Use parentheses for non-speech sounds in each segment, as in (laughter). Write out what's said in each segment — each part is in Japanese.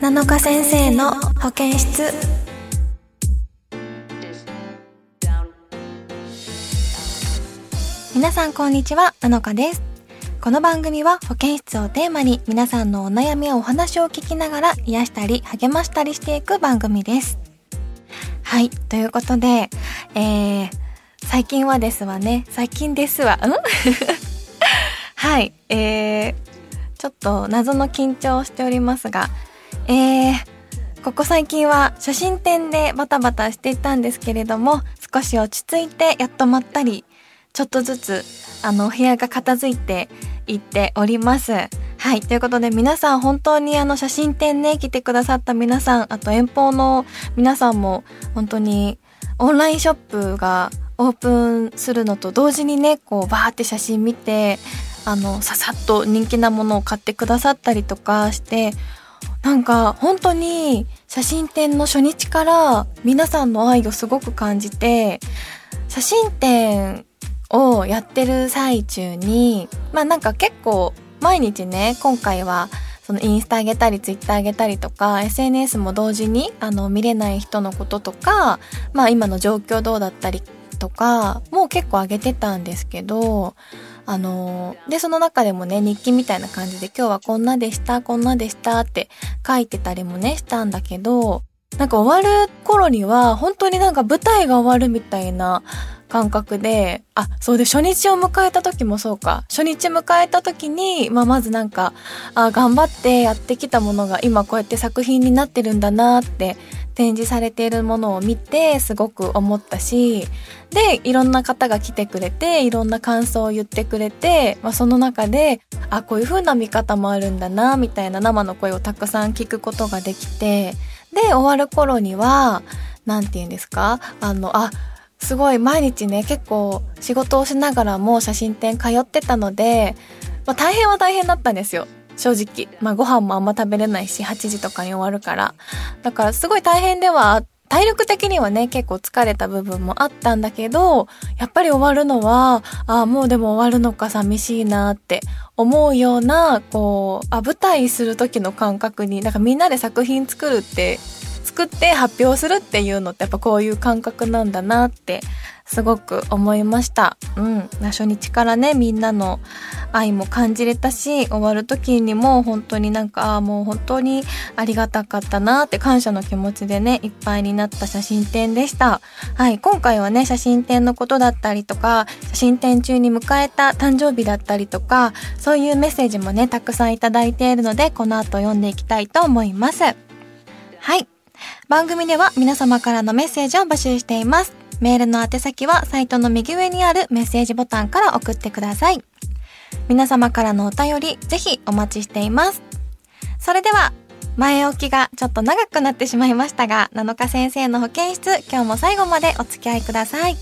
7日先生の保健室。皆さんこんにちは7日です。この番組は保健室をテーマに皆さんのお悩みやお話を聞きながら癒したり励ましたりしていく番組です。はいということでえー、最近はですわね。最近ですわ。ん？(laughs) はいえー、ちょっと謎の緊張をしておりますがえー、ここ最近は写真展でバタバタしていたんですけれども、少し落ち着いてやっとまったり、ちょっとずつ、あの、お部屋が片付いていっております。はい。ということで皆さん本当にあの写真展ね、来てくださった皆さん、あと遠方の皆さんも本当にオンラインショップがオープンするのと同時にね、こうバーって写真見て、あの、ささっと人気なものを買ってくださったりとかして、なんか本当に写真展の初日から皆さんの愛をすごく感じて、写真展をやってる最中に、まあなんか結構毎日ね、今回はそのインスタ上げたりツイッター上げたりとか SNS も同時にあの見れない人のこととか、まあ今の状況どうだったりとかもう結構上げてたんですけど、あのー、で、その中でもね、日記みたいな感じで今日はこんなでした、こんなでしたって書いてたりもね、したんだけど、なんか終わる頃には、本当になんか舞台が終わるみたいな感覚で、あ、そうで、初日を迎えた時もそうか。初日迎えた時に、まあ、まずなんか、あ、頑張ってやってきたものが今こうやって作品になってるんだなって展示されているものを見てすごく思ったし、で、いろんな方が来てくれて、いろんな感想を言ってくれて、まあ、その中で、あ、こういう風な見方もあるんだな、みたいな生の声をたくさん聞くことができて、で、終わる頃には、なんて言うんですか？あの、あ、すごい毎日ね、結構仕事をしながらも写真展通ってたので、まあ、大変は大変だったんですよ。正直。まあご飯もあんま食べれないし、8時とかに終わるから。だからすごい大変では、体力的にはね、結構疲れた部分もあったんだけど、やっぱり終わるのは、ああ、もうでも終わるのか寂しいなって思うような、こう、あ、舞台する時の感覚に、なんかみんなで作品作るって作って発表するっていうのってやっぱこういう感覚なんだなってすごく思いました。うん。初日からね、みんなの愛も感じれたし、終わる時にも本当になんか、ああ、もう本当にありがたかったなって感謝の気持ちでね、いっぱいになった写真展でした。はい。今回はね、写真展のことだったりとか、写真展中に迎えた誕生日だったりとか、そういうメッセージもね、たくさんいただいているので、この後読んでいきたいと思います。はい。番組では皆様からのメッセージを募集しています。メールの宛先はサイトの右上にあるメッセージボタンから送ってください。皆様からのお便り、ぜひお待ちしています。それでは、前置きがちょっと長くなってしまいましたが、7日先生の保健室、今日も最後までお付き合いください。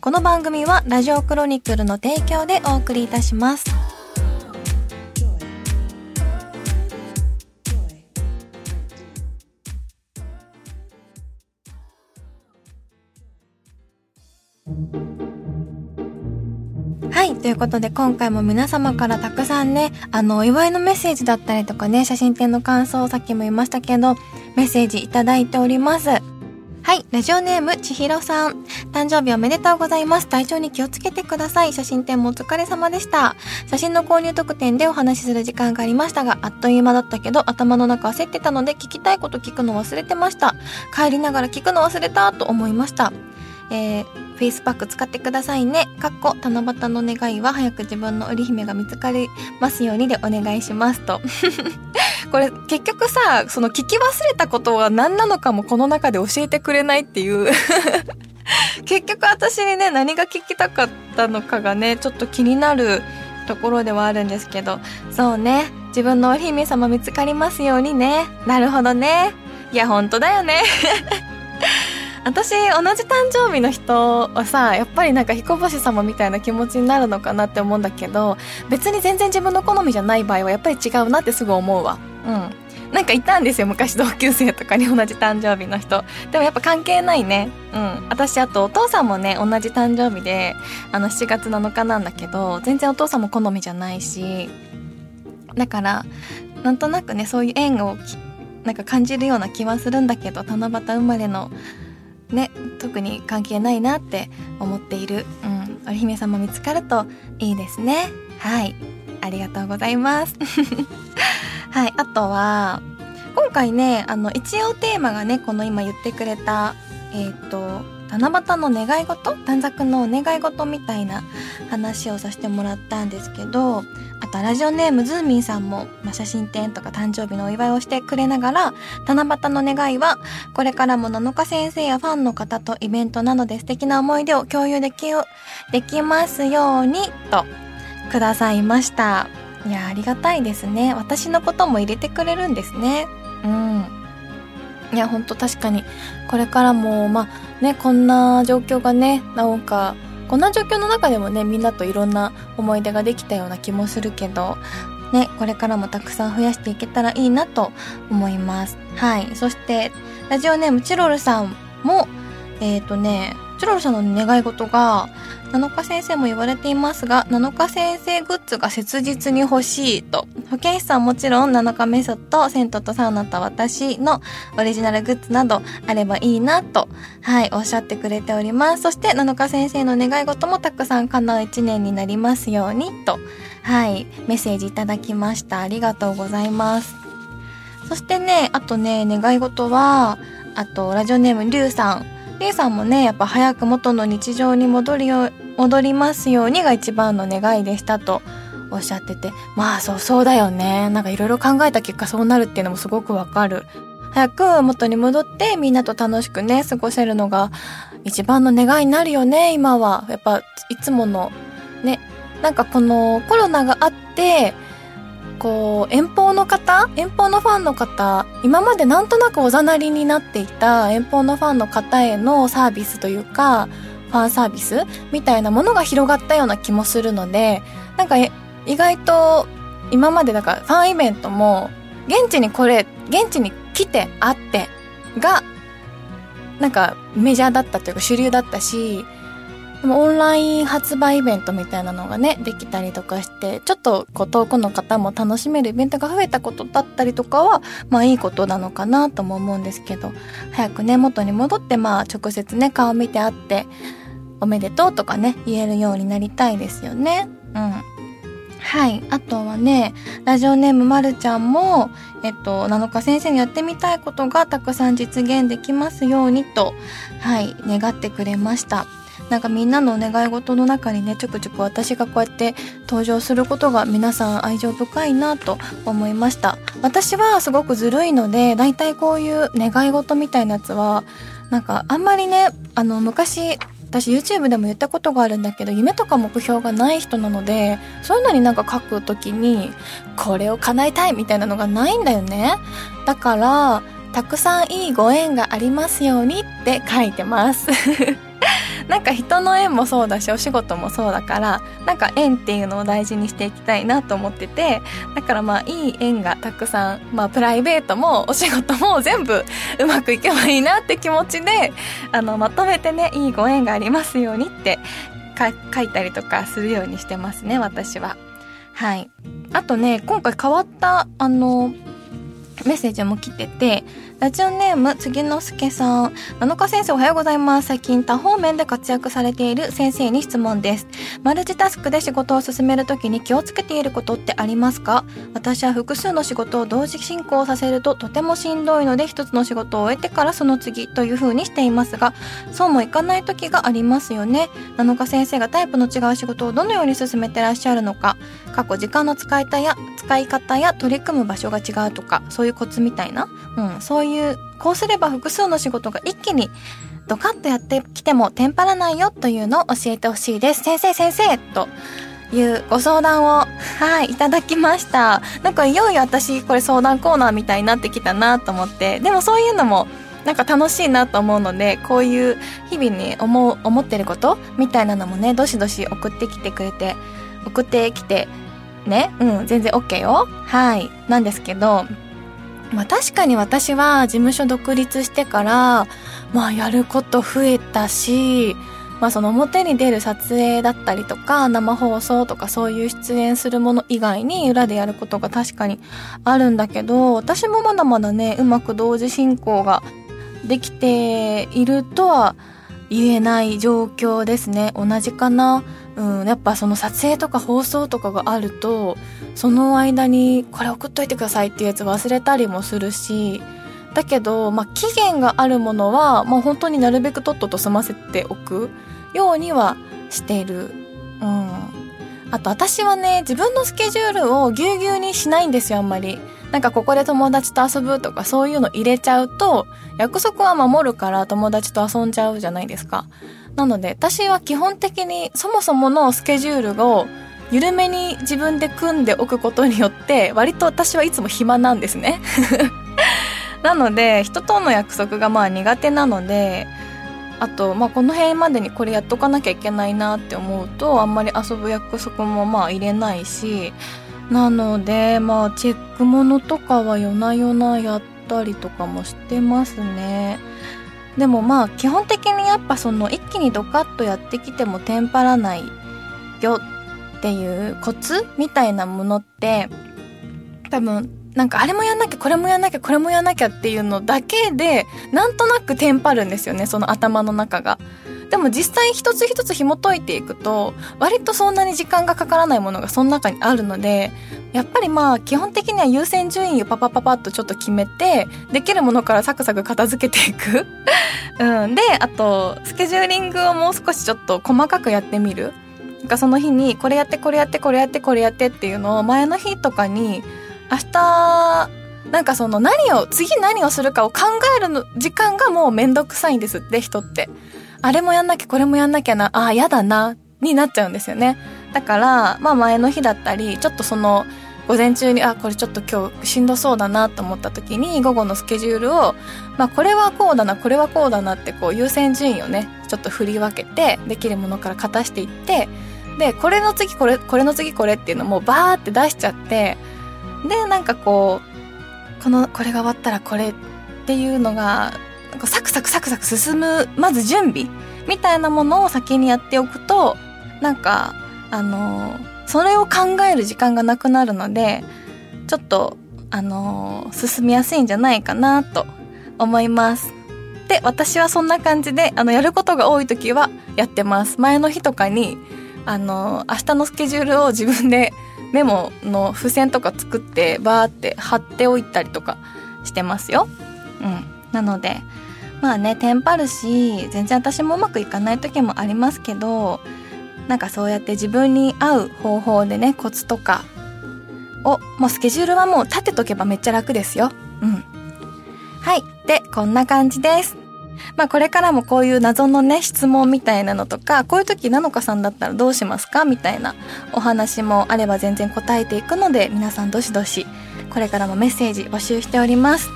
この番組はラジオクロニクルの提供でお送りいたします。ということで、今回も皆様からたくさんね、あの、お祝いのメッセージだったりとかね、写真展の感想さっきも言いましたけど、メッセージいただいております。はい。ラジオネーム、ちひろさん。誕生日おめでとうございます。体調に気をつけてください。写真展もお疲れ様でした。写真の購入特典でお話しする時間がありましたが、あっという間だったけど、頭の中焦ってたので、聞きたいこと聞くの忘れてました。帰りながら聞くの忘れたと思いました。えー、フェイスパック使ってくださいね。かっこ、七夕の願いは早く自分の織姫が見つかりますようにでお願いしますと。(laughs) これ結局さ、その聞き忘れたことは何なのかもこの中で教えてくれないっていう (laughs) 結局私にね、何が聞きたかったのかがね、ちょっと気になるところではあるんですけど、そうね、自分の織姫様見つかりますようにね。なるほどね。いや、ほんとだよね。私同じ誕生日の人はさやっぱりなんか彦星様みたいな気持ちになるのかなって思うんだけど別に全然自分の好みじゃない場合はやっぱり違うなってすぐ思うわ。うん。なんかいたんですよ昔同級生とかに同じ誕生日の人。でもやっぱ関係ないね。うん。私あとお父さんもね同じ誕生日であの7月7日なんだけど全然お父さんも好みじゃないし。だからなんとなくねそういう縁をなんか感じるような気はするんだけど七夕生まれのね特に関係ないなって思っている、うん、織姫様見つかるといいですね。はい。ありがとうございます。(laughs) はい。あとは今回ねあの一応テーマがねこの今言ってくれたえっ、ー、と七夕の願い事？短冊のお願い事みたいな話をさせてもらったんですけどあとラジオネームズーミンさんも、まあ、写真展とか誕生日のお祝いをしてくれながら七夕の願いはこれからも七日先生やファンの方とイベントなどで素敵な思い出を共有できできますようにとくださいました。いやありがたいですね。私のことも入れてくれるんですね。うん。いやほんと確かに。これからもまあねこんな状況がねなんかこんな状況の中でもねみんなといろんな思い出ができたような気もするけどねこれからもたくさん増やしていけたらいいなと思います。はい。そしてラジオネームチロルさんもえっ、ー、とねチロルさんの願い事が七日先生も言われていますが、七日先生グッズが切実に欲しいと。保健師さんもちろん七日メソッド、銭湯とサウナと私のオリジナルグッズなどあればいいなと、はい、おっしゃってくれております。そして七日先生の願い事もたくさん叶う一年になりますようにと、はい、メッセージいただきました。ありがとうございます。そしてね、あとね、願い事は、あと、ラジオネームりゅうさん。りゅうさんもね、やっぱ早く元の日常に戻るよ戻りますようにが一番の願いでしたとおっしゃっててまあそうそうだよね。なんかいろいろ考えた結果そうなるっていうのもすごくわかる。早く元に戻ってみんなと楽しくね過ごせるのが一番の願いになるよね今は。やっぱいつもの。ね。なんかこのコロナがあってこう遠方の方遠方のファンの方今までなんとなくおざなりになっていた遠方のファンの方へのサービスというかファンサービスみたいなものが広がったような気もするので、なんか意外と今までだからファンイベントも現地にこれ、現地に来て会ってが、なんかメジャーだったというか主流だったし、でもオンライン発売イベントみたいなのがね、できたりとかして、ちょっとこう遠くの方も楽しめるイベントが増えたことだったりとかは、まあいいことなのかなとも思うんですけど、早くね、元に戻ってまあ直接ね、顔見て会って、おめでとうとかね、言えるようになりたいですよね。うん。はい。あとはね、ラジオネームまるちゃんも、えっと、7日先生にやってみたいことがたくさん実現できますようにと、はい、願ってくれました。なんかみんなのお願い事の中にね、ちょくちょく私がこうやって登場することが皆さん愛情深いなと思いました。私はすごくずるいので、だいたいこういう願い事みたいなやつは、なんかあんまりね、あの昔私 YouTube でも言ったことがあるんだけど夢とか目標がない人なのでそういうのになんか書くときにこれを叶えたいみたいなのがないんだよねだからたくさんいいご縁がありますようにって書いてますなんか人の縁もそうだしお仕事もそうだからなんか縁っていうのを大事にしていきたいなと思っててだからまあいい縁がたくさんまあプライベートもお仕事も全部うまくいけばいいなって気持ちであのまとめてねいいご縁がありますようにって書いたりとかするようにしてますね私は。はい。あとね今回変わったあのメッセージも来ててラジオネーム、次之助さん。七日先生おはようございます。最近多方面で活躍されている先生に質問です。マルチタスクで仕事を進めるときに気をつけていることってありますか？私は複数の仕事を同時進行させるととてもしんどいので一つの仕事を終えてからその次という風にしていますが、そうもいかない時がありますよね。七日先生がタイプの違う仕事をどのように進めてらっしゃるのか、過去時間の使い方や使い方や取り組む場所が違うとか、そういうコツみたいな、うん、そうういうこうすれば複数の仕事が一気にドカッとやってきてもテンパらないよというのを教えてほしいです。先生先生というご相談を、はい、いただきました。なんかいよいよ私これ相談コーナーみたいになってきたなと思って、でもそういうのもなんか楽しいなと思うので、こういう日々に思う、思ってることみたいなのもね、どしどし送ってきてくれて、送ってきて、ね、うん、全然 OK よ。はい。なんですけど、まあ確かに私は事務所独立してから、まあやること増えたし、まあその表に出る撮影だったりとか生放送とかそういう出演するもの以外に裏でやることが確かにあるんだけど私もまだまだねうまく同時進行ができているとは言えない状況ですね同じかなうんやっぱその撮影とか放送とかがあるとその間にこれ送っといてくださいっていうやつ忘れたりもするしだけど、まあ、期限があるものは、もう本当になるべくとっとと済ませておくようにはしている。うん。あと私はね、自分のスケジュールをぎゅうぎゅうにしないんですよ、あんまり。なんかここで友達と遊ぶとかそういうの入れちゃうと、約束は守るから友達と遊んじゃうじゃないですか。なので、私は基本的にそもそものスケジュールを緩めに自分で組んでおくことによって、割と私はいつも暇なんですね。(laughs) なので、人との約束がまあ苦手なので、あと、まあ、この辺までにこれやっとかなきゃいけないなって思うと、あんまり遊ぶ約束もまあ入れないし、なので、まあ、チェックものとかは夜な夜なやったりとかもしてますね。でもまあ、基本的にやっぱその一気にドカッとやってきてもテンパらないよっていうコツみたいなものって、多分なんかあれもやんなきゃこれもやんなきゃこれもやんなきゃっていうのだけでなんとなくテンパるんですよねその頭の中が。でも実際一つ一つ紐解いていくと割とそんなに時間がかからないものがその中にあるのでやっぱりまあ基本的には優先順位をパパパパッとちょっと決めてできるものからサクサク片付けていく。(laughs) うん、であとスケジューリングをもう少しちょっと細かくやってみる。なんかその日にこれやってこれやってこれやってこれやってっていうのを前の日とかに明日、なんかその何を、次何をするかを考えるの時間がもうめんどくさいんですって、人って。あれもやんなきゃ、これもやんなきゃな、ああ、やだな、になっちゃうんですよね。だから、まあ前の日だったり、ちょっとその、午前中に、あ、これちょっと今日しんどそうだなと思った時に、午後のスケジュールを、まあこれはこうだな、これはこうだなってこう優先順位をね、ちょっと振り分けて、できるものから勝たしていって、で、これの次これ、これの次これっていうのもバーって出しちゃって、でなんかこうこのこれが終わったらこれっていうのがなんかサクサクサクサク進むまず準備みたいなものを先にやっておくとなんかあのそれを考える時間がなくなるのでちょっとあの進みやすいんじゃないかなと思います。で私はそんな感じであのやることが多い時はやってます。前の日とかにあの明日のスケジュールを自分でメモの付箋とか作ってバーって貼っておいたりとかしてますよ。うん。なので、まあね、テンパるし、全然私もうまくいかない時もありますけど、なんかそうやって自分に合う方法でね、コツとかを、もうスケジュールはもう立てとけばめっちゃ楽ですよ。うん。はい。で、こんな感じです。まあこれからもこういう謎のね、質問みたいなのとか、こういう時なのかさんだったらどうしますかみたいなお話もあれば全然答えていくので、皆さんどしどし、これからもメッセージ募集しております。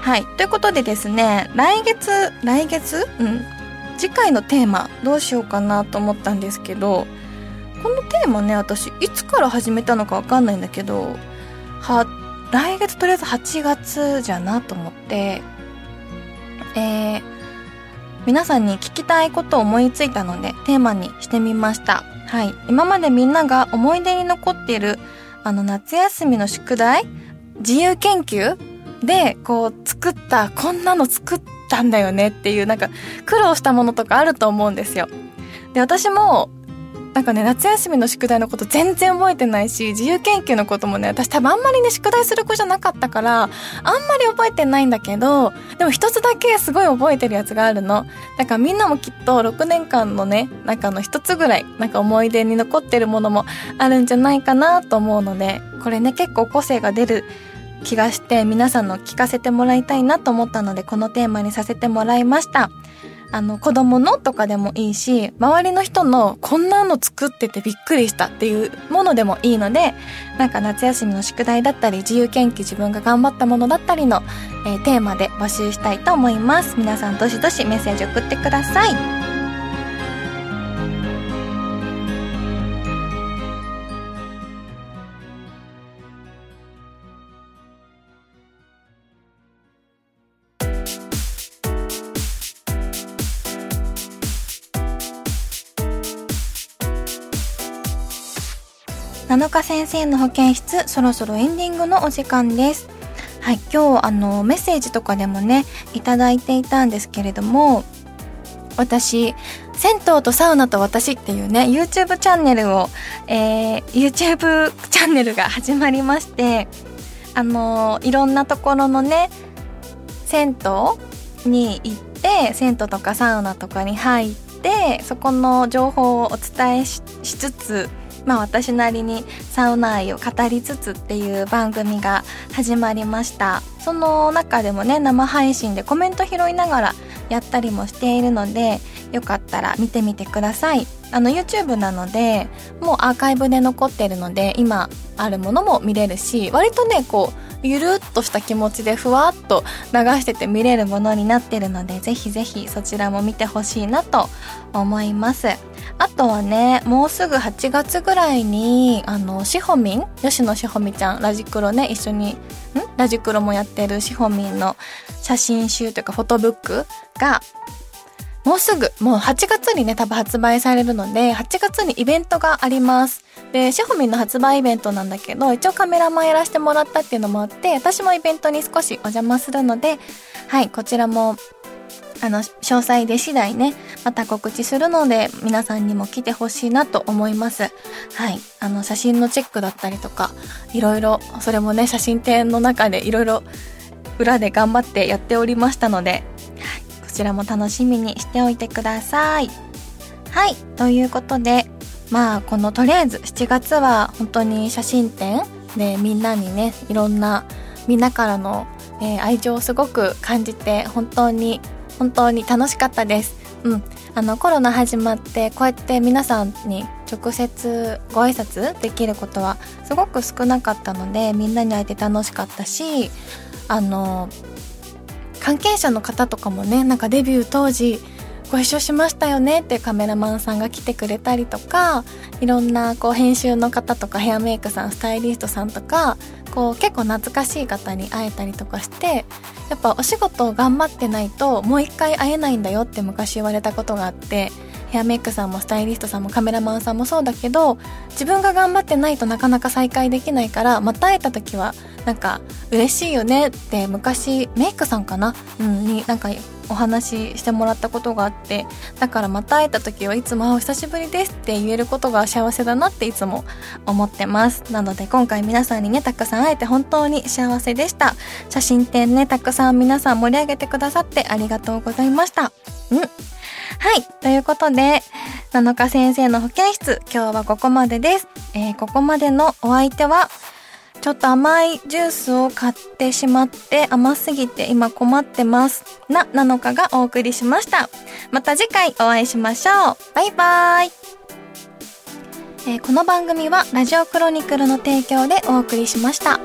はい。ということでですね、来月、来月？うん。次回のテーマ、どうしようかなと思ったんですけど、このテーマね、私、いつから始めたのかわかんないんだけど、は、来月とりあえず8月じゃなと思って、えー、皆さんに聞きたいことを思いついたのでテーマにしてみました。はい。今までみんなが思い出に残っているあの夏休みの宿題自由研究でこう作ったこんなの作ったんだよねっていうなんか苦労したものとかあると思うんですよ。で、私もなんかね、夏休みの宿題のこと全然覚えてないし、自由研究のこともね、私多分あんまりね、宿題する子じゃなかったから、あんまり覚えてないんだけど、でも一つだけすごい覚えてるやつがあるの。だからみんなもきっと6年間のね、中の一つぐらい、なんか思い出に残ってるものもあるんじゃないかなと思うので、これね、結構個性が出る気がして皆さんの聞かせてもらいたいなと思ったので、このテーマにさせてもらいました。あの、子供のとかでもいいし、周りの人のこんなの作っててびっくりしたっていうものでもいいので、なんか夏休みの宿題だったり、自由研究自分が頑張ったものだったりの、えー、テーマで募集したいと思います。皆さんどしどしメッセージ送ってください。7日先生の保健室そろそろエンディングのお時間です。はい今日あのメッセージとかでもねいただいていたんですけれども私銭湯とサウナと私っていうね YouTube チャンネルを、えー、YouTube チャンネルが始まりましてあのいろんなところのね銭湯に行って銭湯とかサウナとかに入ってそこの情報をお伝えしつつまあ私なりにサウナ愛を語りつつっていう番組が始まりました。その中でもね生配信でコメント拾いながらやったりもしているのでよかったら見てみてください。あの YouTube なのでもうアーカイブで残ってるので今あるものも見れるし割とねこうゆるっとした気持ちでふわっと流してて見れるものになってるのでぜひぜひそちらも見てほしいなと思います。あとはねもうすぐ8月ぐらいにあのしほみん吉野しほみちゃん？ラジクロね一緒にん？ラジクロもやってるしほみんの写真集というかフォトブックがもうすぐ、もう8月にね、多分発売されるので、8月にイベントがあります。で、シェホミンの発売イベントなんだけど、一応カメラマンやらせてもらったっていうのもあって、私もイベントに少しお邪魔するので、はい、こちらも、あの、詳細で次第ね、また告知するので、皆さんにも来てほしいなと思います。はい。あの、写真のチェックだったりとか、いろいろ、それもね、写真展の中でいろいろ裏で頑張ってやっておりましたので、ちらも楽しみにしておいてください。はい。ということで、まあ、このとりあえず7月は本当に写真展でみんなにね、いろんな、みんなからの、えー、愛情をすごく感じて、本当に、本当に楽しかったです。うん。あの、コロナ始まって、こうやって皆さんに直接ご挨拶できることはすごく少なかったので、みんなに会えて楽しかったし、あの、関係者の方とかもねなんかデビュー当時ご一緒しましたよねってカメラマンさんが来てくれたりとかいろんなこう編集の方とかヘアメイクさんスタイリストさんとかこう結構懐かしい方に会えたりとかしてやっぱお仕事を頑張ってないともう一回会えないんだよって昔言われたことがあってヘアメイクさんもスタイリストさんもカメラマンさんもそうだけど自分が頑張ってないとなかなか再会できないからまた会えた時はなんか嬉しいよねって昔メイクさんかな、うん、になんかお話ししてもらったことがあってだからまた会えた時はいつも「お久しぶりです」って言えることが幸せだなっていつも思ってますなので今回皆さんにねたくさん会えて本当に幸せでした写真展ねたくさん皆さん盛り上げてくださってありがとうございましたうんはい。ということで、7日先生の保健室、今日はここまでです。えー、ここまでのお相手は、ちょっと甘いジュースを買ってしまって甘すぎて今困ってます。な、なのかがお送りしました。また次回お会いしましょう。バイバーイ。えー、この番組はラジオクロニクルの提供でお送りしました。